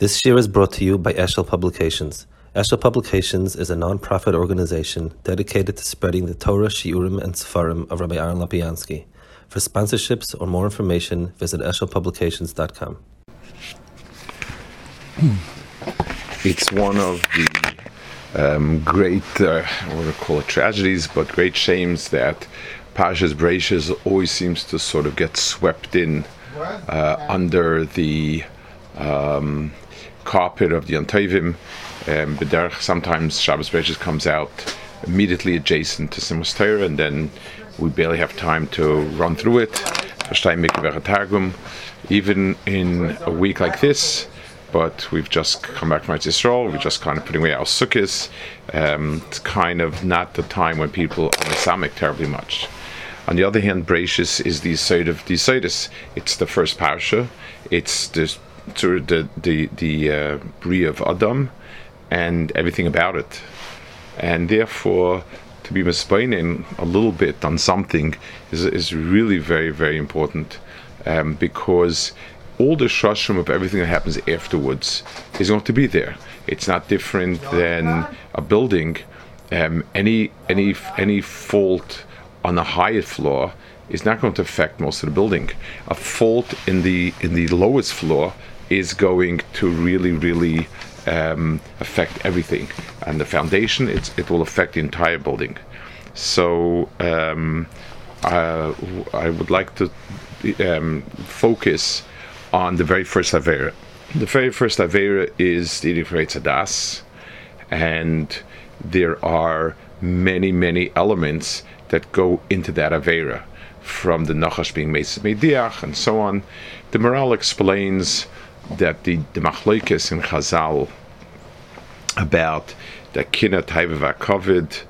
This year is brought to you by Eshel Publications. Eshel Publications is a non-profit organization dedicated to spreading the Torah, Shiurim, and Sefarim of Rabbi Aaron Lapiansky. For sponsorships or more information, visit eshelpublications.com. It's one of the um, great, uh, what do we call it, tragedies, but great shames that Pashas Breishas always seems to sort of get swept in uh, under the um, carpet of the Antovim. Um, sometimes Shabbos Breishis comes out immediately adjacent to Simchas Torah, and then we barely have time to run through it. Even in a week like this, but we've just come back from Israel. We're just kind of putting away our sukkahs. Um, it's kind of not the time when people are Islamic terribly much. On the other hand, Bereishis is the side of the Sidus. It's the first parsha. It's the the the the uh, of Adam and everything about it, and therefore to be mispoining a little bit on something is is really very very important um, because all the shashim of everything that happens afterwards is going to be there. It's not different than a building. Um, any any any fault on the highest floor is not going to affect most of the building. A fault in the in the lowest floor is going to really really um, affect everything, and the foundation it will affect the entire building. So um, I, I would like to um, focus on the very first Avera. The very first Avera is the Tzadas, and there are many, many elements that go into that Avera, from the Nachash being Mesis Mediach and so on. The Maharal explains that the, the Machlokes in Chazal about the Kina Taiva Kovid,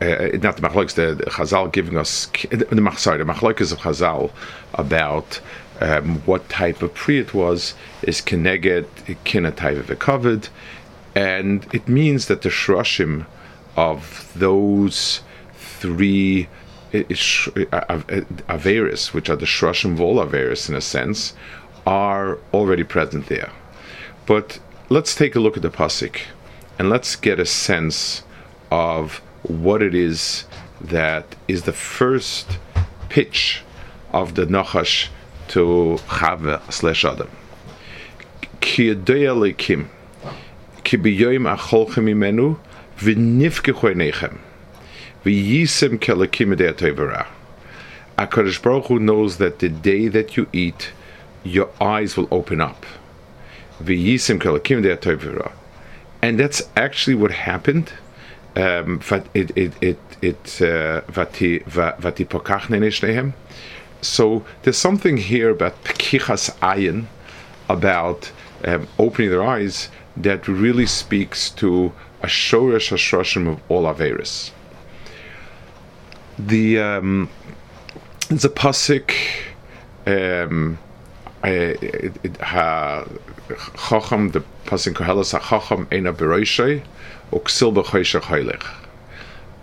uh, not the Machlokes, the, the Chazal giving us, the, sorry, the Machlokes of Chazal about um, what type of pri it was is keneged kinatayv v'kavod, and it means that the shroshim of those three averis, which are the shroshim of all averis in a sense, are already present there. But let's take a look at the pasuk, and let's get a sense of what it is that is the first pitch of the Nachash to Chava slash Adam. Ki alikim, ki biyoyim acholchem imenu, einechem, v'yisem Baruch Hu knows that the day that you eat, your eyes will open up. And that's actually what happened. Um, it it it it uh, so there's something here about pekichas ayin, about um, opening their eyes, that really speaks to a shoresh hashroshim of all averis. The um, pasuk. Um, chacham the pasuk kohelas ha chacham ena beroishay uksil b'choysha chaylich.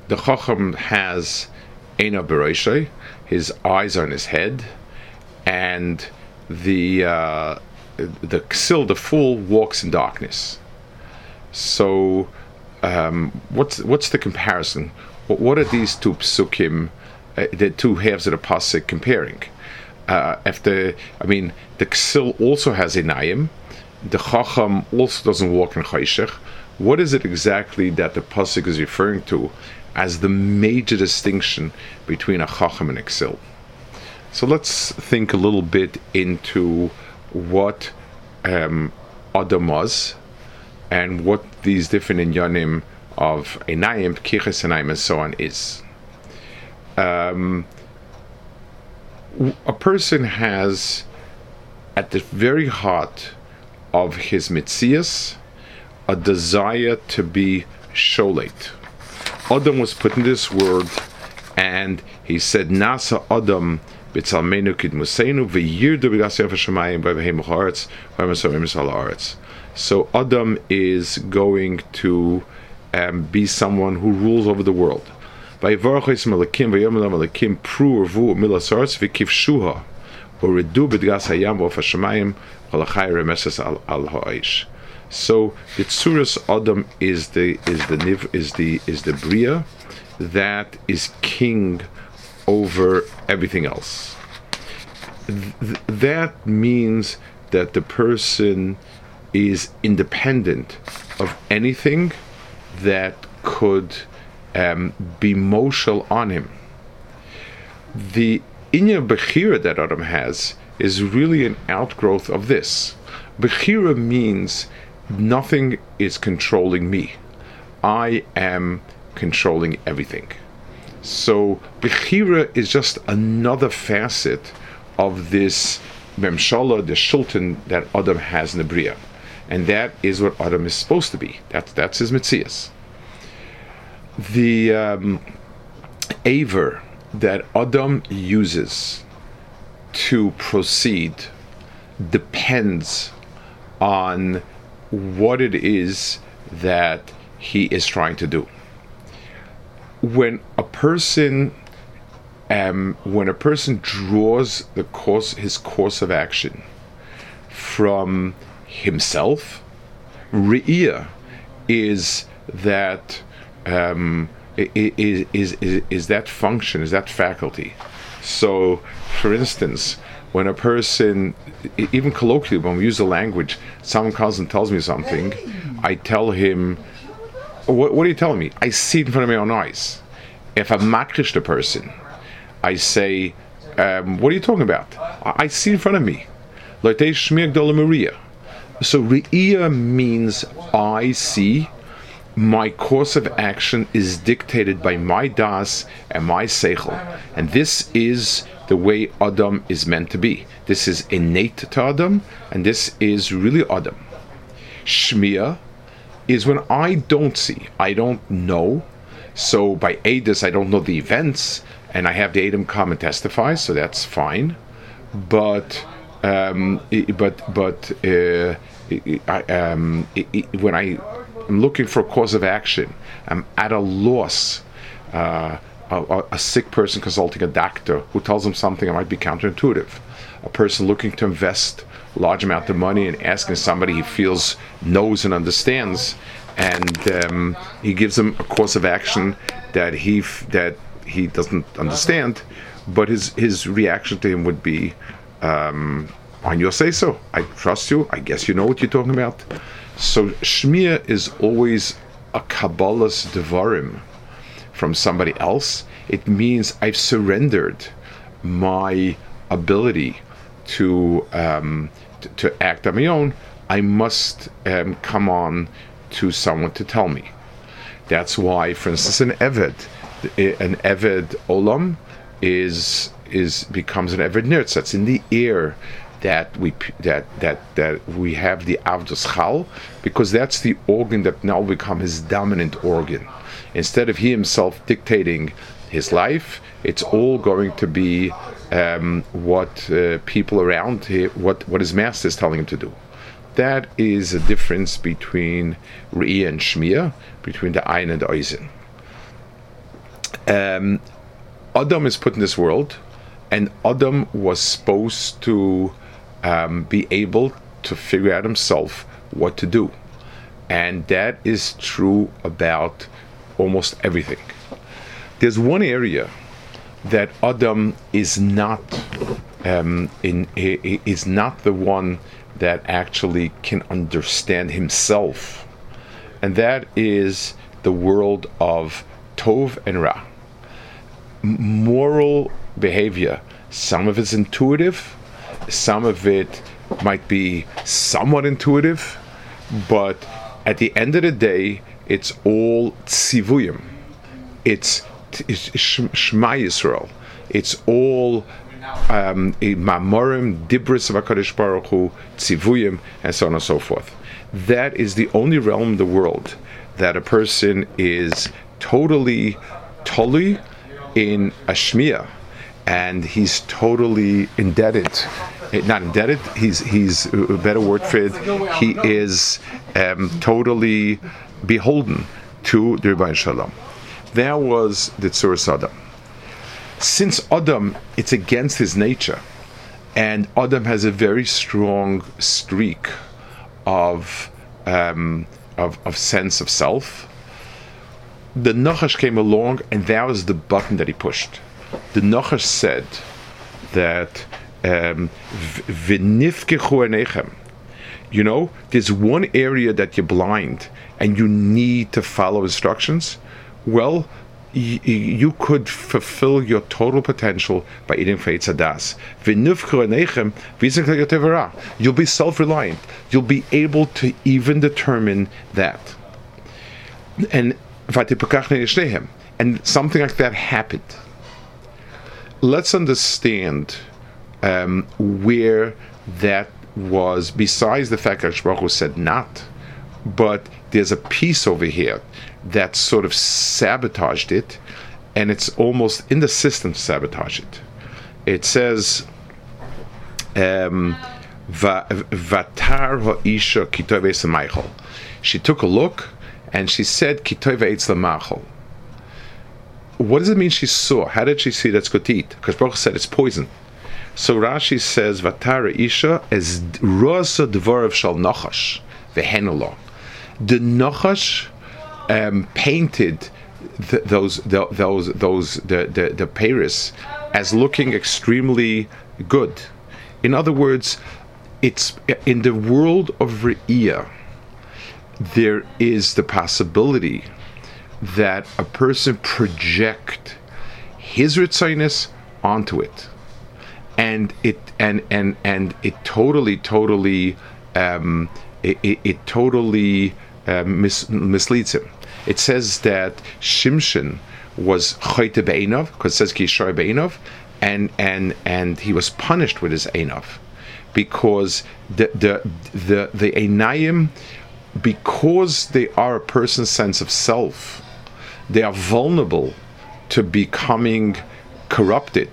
The chacham has ena beroishay his eyes on his head, and the uh, the Ksil, the fool, walks in darkness. So, um, what's what's the comparison? What, what are these two psukim, uh, the two halves of the pasuk comparing? Uh, the, I mean, the Ksil also has inayim. The Chacham also doesn't walk in Chayshech. What is it exactly that the pasuk is referring to as the major distinction between a chacham and a ksil. So let's think a little bit into what um, Adam was and what these different inyanim of enayim, kiches enayim, and so on is. Um, a person has at the very heart of his mitzias a desire to be sholet, Adam was put in this world, and he said, Nasa Adam b'tzalmenu kidmusenu v'yirdu b'gasiyaf hashemayim v'v'hem haaretz v'hem haaretz. So Adam is going to um, be someone who rules over the world. Uridu b'dgas hayam v'of hashemayim v'lachai remeses al al ha'aish. So the tsuras Adam is the is the niv is the is the bria that is king over everything else. Th- that means that the person is independent of anything that could um, be moshel on him. The inya bechira that Adam has is really an outgrowth of this. Bechira means nothing is controlling me. I am controlling everything. So Bechira is just another facet of this Memshala, the Shultan that Adam has in the Bria. And that is what Adam is supposed to be. That's, that's his Metzias. The um, aver that Adam uses to proceed depends on what it is that he is trying to do. When a person um, when a person draws the course his course of action from himself, Re'iyah is that um, is, is, is, is that function, is that faculty. So, for instance, when a person, even colloquially, when we use the language, someone comes and tells me something, I tell him, what, what are you telling me? I see it in front of my own eyes. If I'm makrish the person, I say, um, what are you talking about? I, I see in front of me. So Re'iyah means I see. My course of action is dictated by my das and my seichel, and this is the way Adam is meant to be. This is innate to Adam, and this is really Adam. Shmia is when I don't see, I don't know. So by Adis, I don't know the events, and I have the Adam come and testify, so that's fine. But um, but but uh, I, um, when I am looking for a cause of action, I'm at a loss. Uh, a, a, sick person consulting a doctor who tells them something that might be counterintuitive. A person looking to invest a large amount of money and asking somebody he feels knows and understands, and um, he gives them a course of action that he f- that he doesn't understand, but his his reaction to him would be, um, "On your say so. I trust you. I guess you know what you're talking about." So shmir is always a kabbalah's devarim from somebody else. It means I've surrendered my ability to um, to, act on my own. I must um, come on to someone to tell me. That's why, for instance, an Eved an Eved Olam is is becomes an Eved Nirtz. That's in the air that we that that that we have the Avdus Chal because that's the organ that now become his dominant organ. Instead of he himself dictating his life, it's all going to be um, what uh, people around him, what what his master is telling him to do. That is a difference between Re'iyah and Shmir, between the Ein and the Oisin um, Adam is put in this world, and Adam was supposed to um, be able to figure out himself what to do. And that is true about almost everything. There's one area that Adam is not um, in is not the one that actually can understand himself, and that is the world of Tov and Ra moral behavior. Some of it's intuitive, some of it might be somewhat intuitive, but at the end of the day, it's all tzivuyim. It's, it's Shema Yisrael. It's all um, mamorim, dibris of Hakadosh Baruch Hu, tzivuyim, and so on and so forth. That is the only realm in the world that a person is totally totally in Ashmiya, and he's totally indebted. Eh, not indebted. He's he's a better word for it. He is um, totally beholden to the Rebbein Shalom. There was the Tzur Adam. Since Adam, it's against his nature and Adam has a very strong streak of um, of, of sense of self. The Nachash came along, and that was the button that he pushed. The Nachash said that um, you know, there's one area that you're blind and you need to follow instructions. Well, y- you could fulfill your total potential by eating Feitzadas. You'll be self reliant. You'll be able to even determine that. And and something like that happened. Let's understand um, where that was besides the fact that Baruch said not, but there's a piece over here that sort of sabotaged it, and it's almost in the system to sabotage it. It says, um, Vatar ha'isha kitov She took a look and she said kitov What does it mean she saw? How did she see that's good to eat? Because Baruch said it's poison. So Rashi says, Vatara Isha is Rosa Dvorav Shal Nachash, Vehenolo. The Nachash um, painted th- those, the, those, those, the, the, the Paris as looking extremely good. In other words, it's in the world of Re'iyah, there is the possibility that a person project his ritziness onto it and it and and and it totally totally um, it, it, it, totally uh, mis- misleads him. It says that Shimshon was chayte be'enov because it says kishar be'enov, and and and he was punished with his enov because the the the the enayim because they are a person's sense of self, they are vulnerable to becoming corrupted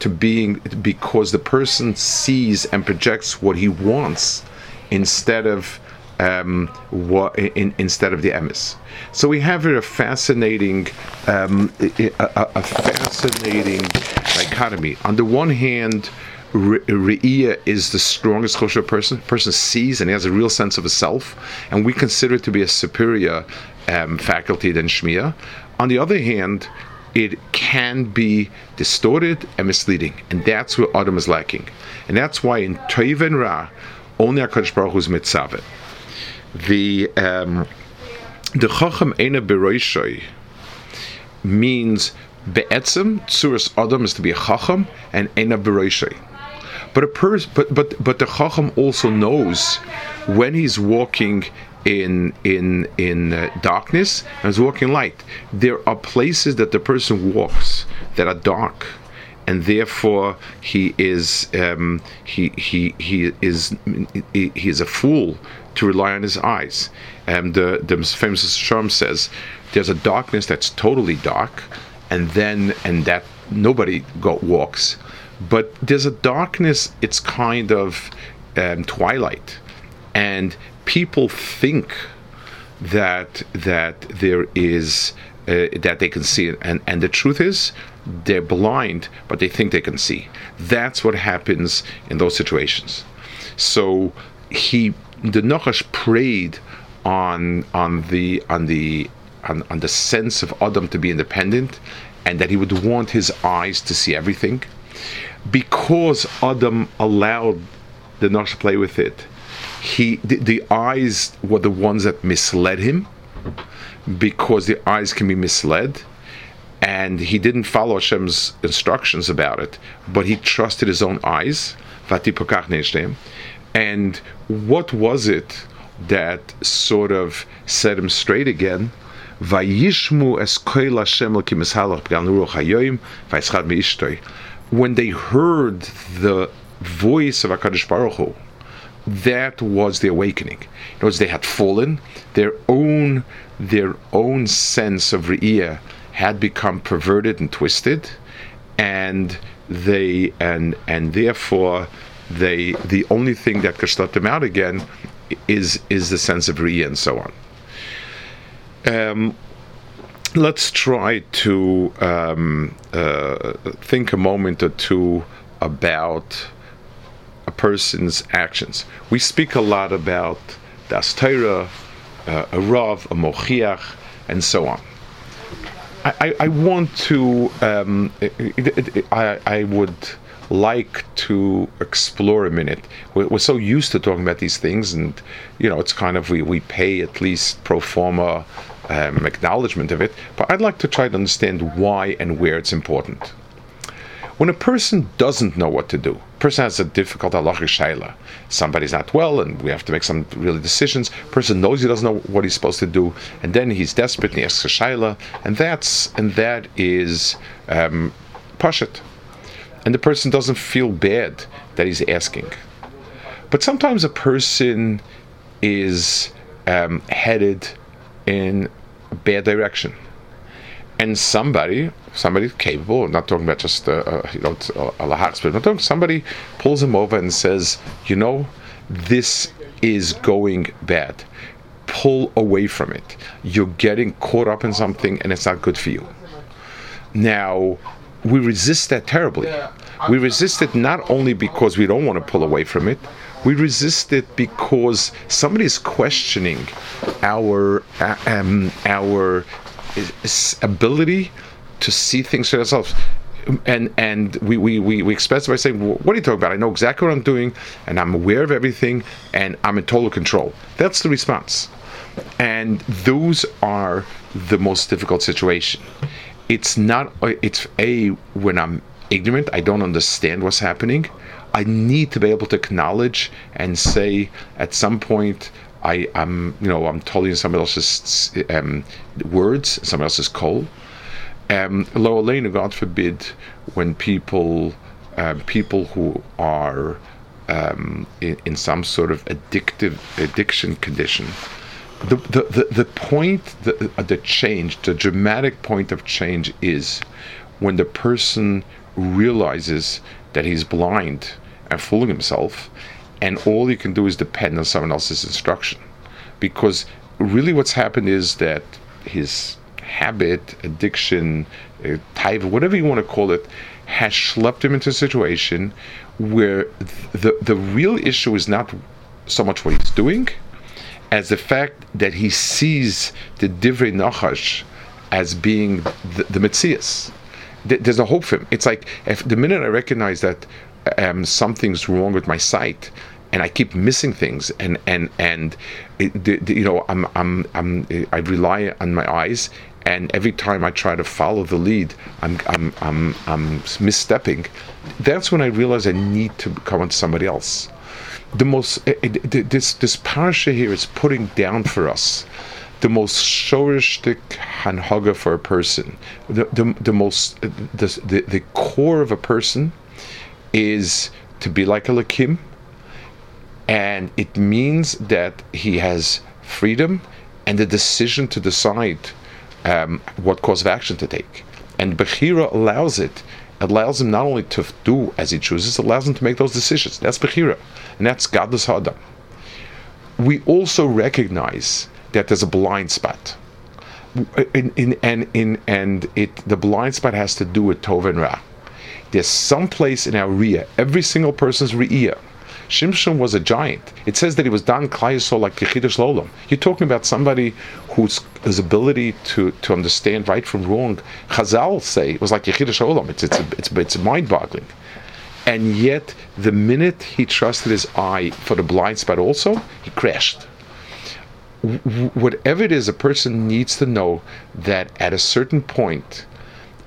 to being because the person sees and projects what he wants instead of um, what in, instead of the emis. So we have here a fascinating, um, a, a, fascinating dichotomy. On the one hand, Re'iyah is the strongest kosher person. Person sees and he has a real sense of a self, and we consider it to be a superior um, faculty than Shmiya. On the other hand, it can be distorted and misleading, and that's where Adam is lacking, and that's why in Toiv and Ra, only Hakadosh Baruch Hu is mitzaveh. The um, the Chacham Ena Beroishoy means be'etzem tzuras Adam is to be a Chacham and Ena Beroishoy. But a person, but but but the Chacham also knows when he's walking in in in uh, darkness and is walking light. There are places that the person walks that are dark, and therefore he is um, he he he is he, he is a fool to rely on his eyes. And the the famous Sharm says there's a darkness that's totally dark, and then and that nobody go walks, but there's a darkness. It's kind of um, twilight, and people think that that there is uh, that they can see it, and and the truth is they're blind, but they think they can see. That's what happens in those situations. So he the Nachash prayed on on the on the on, on the sense of Adam to be independent, and that he would want his eyes to see everything, because Adam allowed the Nachash to play with it he the, the eyes were the ones that misled him because the eyes can be misled and he didn't follow Hashem's instructions about it, but he trusted his own eyes. And what was it that sort of set him straight again? When they heard the voice of HaKadosh Baruch Hu, that was the awakening. In other words, they had fallen. Their own their own sense of re'iyah had become perverted and twisted, and they and and therefore they the only thing that could start them out again is is the sense of re'iyah and so on. Um, let's try to um, uh, think a moment or two about a person's actions. We speak a lot about das Torah, uh, a Rav, a Mochiach, and so on. I, I want to, um, I, I would like to explore a minute. We're, we're, so used to talking about these things, and you know, it's kind of we, we pay at least pro forma um, acknowledgement of it, but I'd like to try to understand why and where it's important. When a person doesn't know what to do, person has a difficult halachic shaila. Somebody's not well, and we have to make some really decisions. Person knows he doesn't know what he's supposed to do, and then he's desperate and he asks a shaila, and that's and that is um. And the person doesn't feel bad that he's asking. But sometimes a person is um, headed in a bad direction and somebody, somebody capable, not talking about just uh, uh you know a lahaks, but talking, somebody pulls him over and says, you know, this is going bad. Pull away from it. You're getting caught up in something, and it's not good for you. Now, we resist that terribly. We resist it not only because we don't want to pull away from it, we resist it because somebody is questioning our uh, um, our ability to see things for ourselves and and we, we, we, we express by saying, what are you talking about? I know exactly what I'm doing, and I'm aware of everything, and I'm in total control. That's the response. And those are the most difficult situation. It's not, it's a, when I'm ignorant, I don't understand what's happening. I need to be able to acknowledge and say at some point, I, am you know, I'm totally somebody else's um, words, somebody else's call. Um, Lo Alena, God forbid, when people, um, people who are um, in, in, some sort of addictive addiction condition, the, the, the, the point, the, the change, the dramatic point of change is when the person realizes that he's blind and fooling himself and all you can do is depend on someone else's instruction. Because really, what's happened is that his habit, addiction, uh, type, whatever you want to call it, has schlepped him into a situation where the the real issue is not so much what he's doing, as the fact that he sees the divrei nachash as being the, the Metzias. There's no hope for him. It's like if the minute I recognize that um, something's wrong with my sight, and I keep missing things, and and and it, the, the, you know I'm I'm I'm I rely on my eyes, and every time I try to follow the lead, I'm I'm I'm, I'm misstepping. That's when I realize I need to come on somebody else. The most eh, eh, it, this this parasha here is putting down for us the most shorishtik hanhaga for a person. The the, the most eh, the, the the core of a person is to be like a lakim and it means that he has freedom and the decision to decide um, what course of action to take. And Bechira allows it. Allows him not only to do as he chooses, allows him to make those decisions. That's Bechira. And that's Gadlus Hadam. We also recognize that there's a blind spot. In, in, and in, and it the blind spot has to do with Tov and Ra. There's some place in our Riyah, every single person's Riyah, Shimshon was a giant. It says that he was Dan Klayasol like Kechidash Lolam. You're talking about somebody whose his ability to, to understand right from wrong, Chazal say, was like Yechidash Olam. It's, it's, it's, it's mind boggling. And yet, the minute he trusted his eye for the blind spot also, he crashed. Whatever it is, a person needs to know that at a certain point,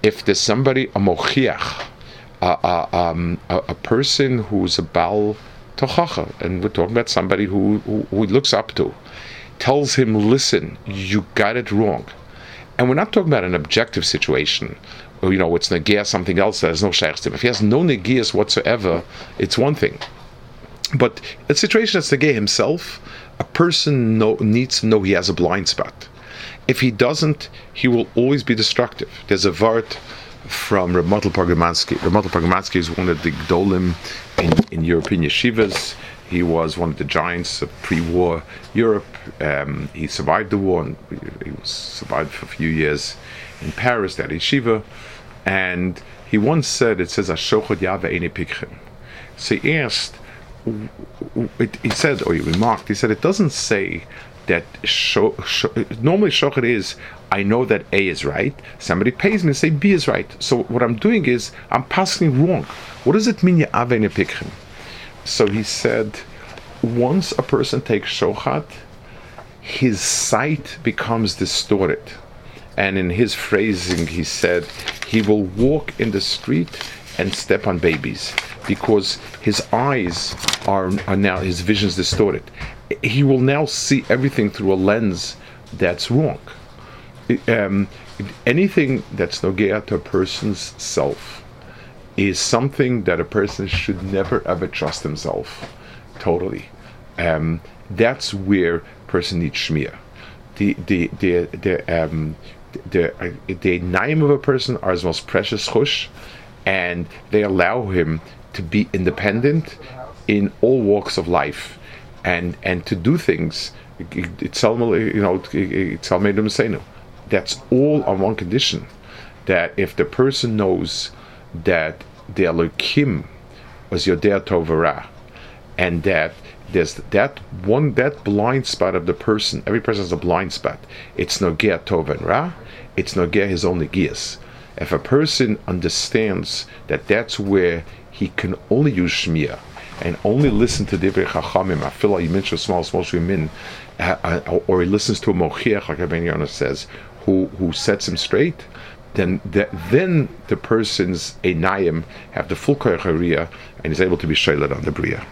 if there's somebody, a mochiach, a, um, a, a person who's a Baal Tochacha, and we're talking about somebody who, who, who looks up to, tells him, listen, you got it wrong. And we're not talking about an objective situation, you know, it's negia something else there's no shaykh If he has no negias whatsoever, it's one thing. But a situation that's negia himself, a person know, needs to know he has a blind spot. If he doesn't, he will always be destructive. There's a vart from Reb Mottel Pogramansky. Ramotel Pargamansky is one of the Gdolim in, in European yeshivas. He was one of the giants of pre-war Europe. Um, he survived the war and he was survived for a few years in Paris at yeshiva. And he once said, it says, Ashochot Yava Pikrim. So he asked, it, he said, or he remarked, he said, it doesn't say that normally shochet is I know that A is right. Somebody pays me and say B is right. So what I'm doing is I'm passing wrong. What does it mean? So he said, once a person takes shochat, his sight becomes distorted. And in his phrasing, he said, he will walk in the street and step on babies because his eyes are, are now, his vision's distorted. He will now see everything through a lens that's wrong. Um, anything that's nogea to a person's self is something that a person should never ever trust himself totally. Um, that's where person needs shmir. The the the the um, the uh, the name of a person are his most precious chush, and they allow him to be independent in all walks of life, and and to do things. It's you know it's That's all on one condition, that if the person knows that the Elohim was Yodea Tovara, and that there's that one that blind spot of the person. Every person has a blind spot. It's Nogea Tov and Ra. It's Nogea his own Negias. If a person understands that that's where he can only use Shmiya and only listen to Divrei Chachamim, I feel like you mentioned small, small uh, or he listens to a Mochiach, like Rabbi Yonah says, who, who sets him straight, then that, then the person's Einayim have the full Koyach and is able to be shaylat on the Bria.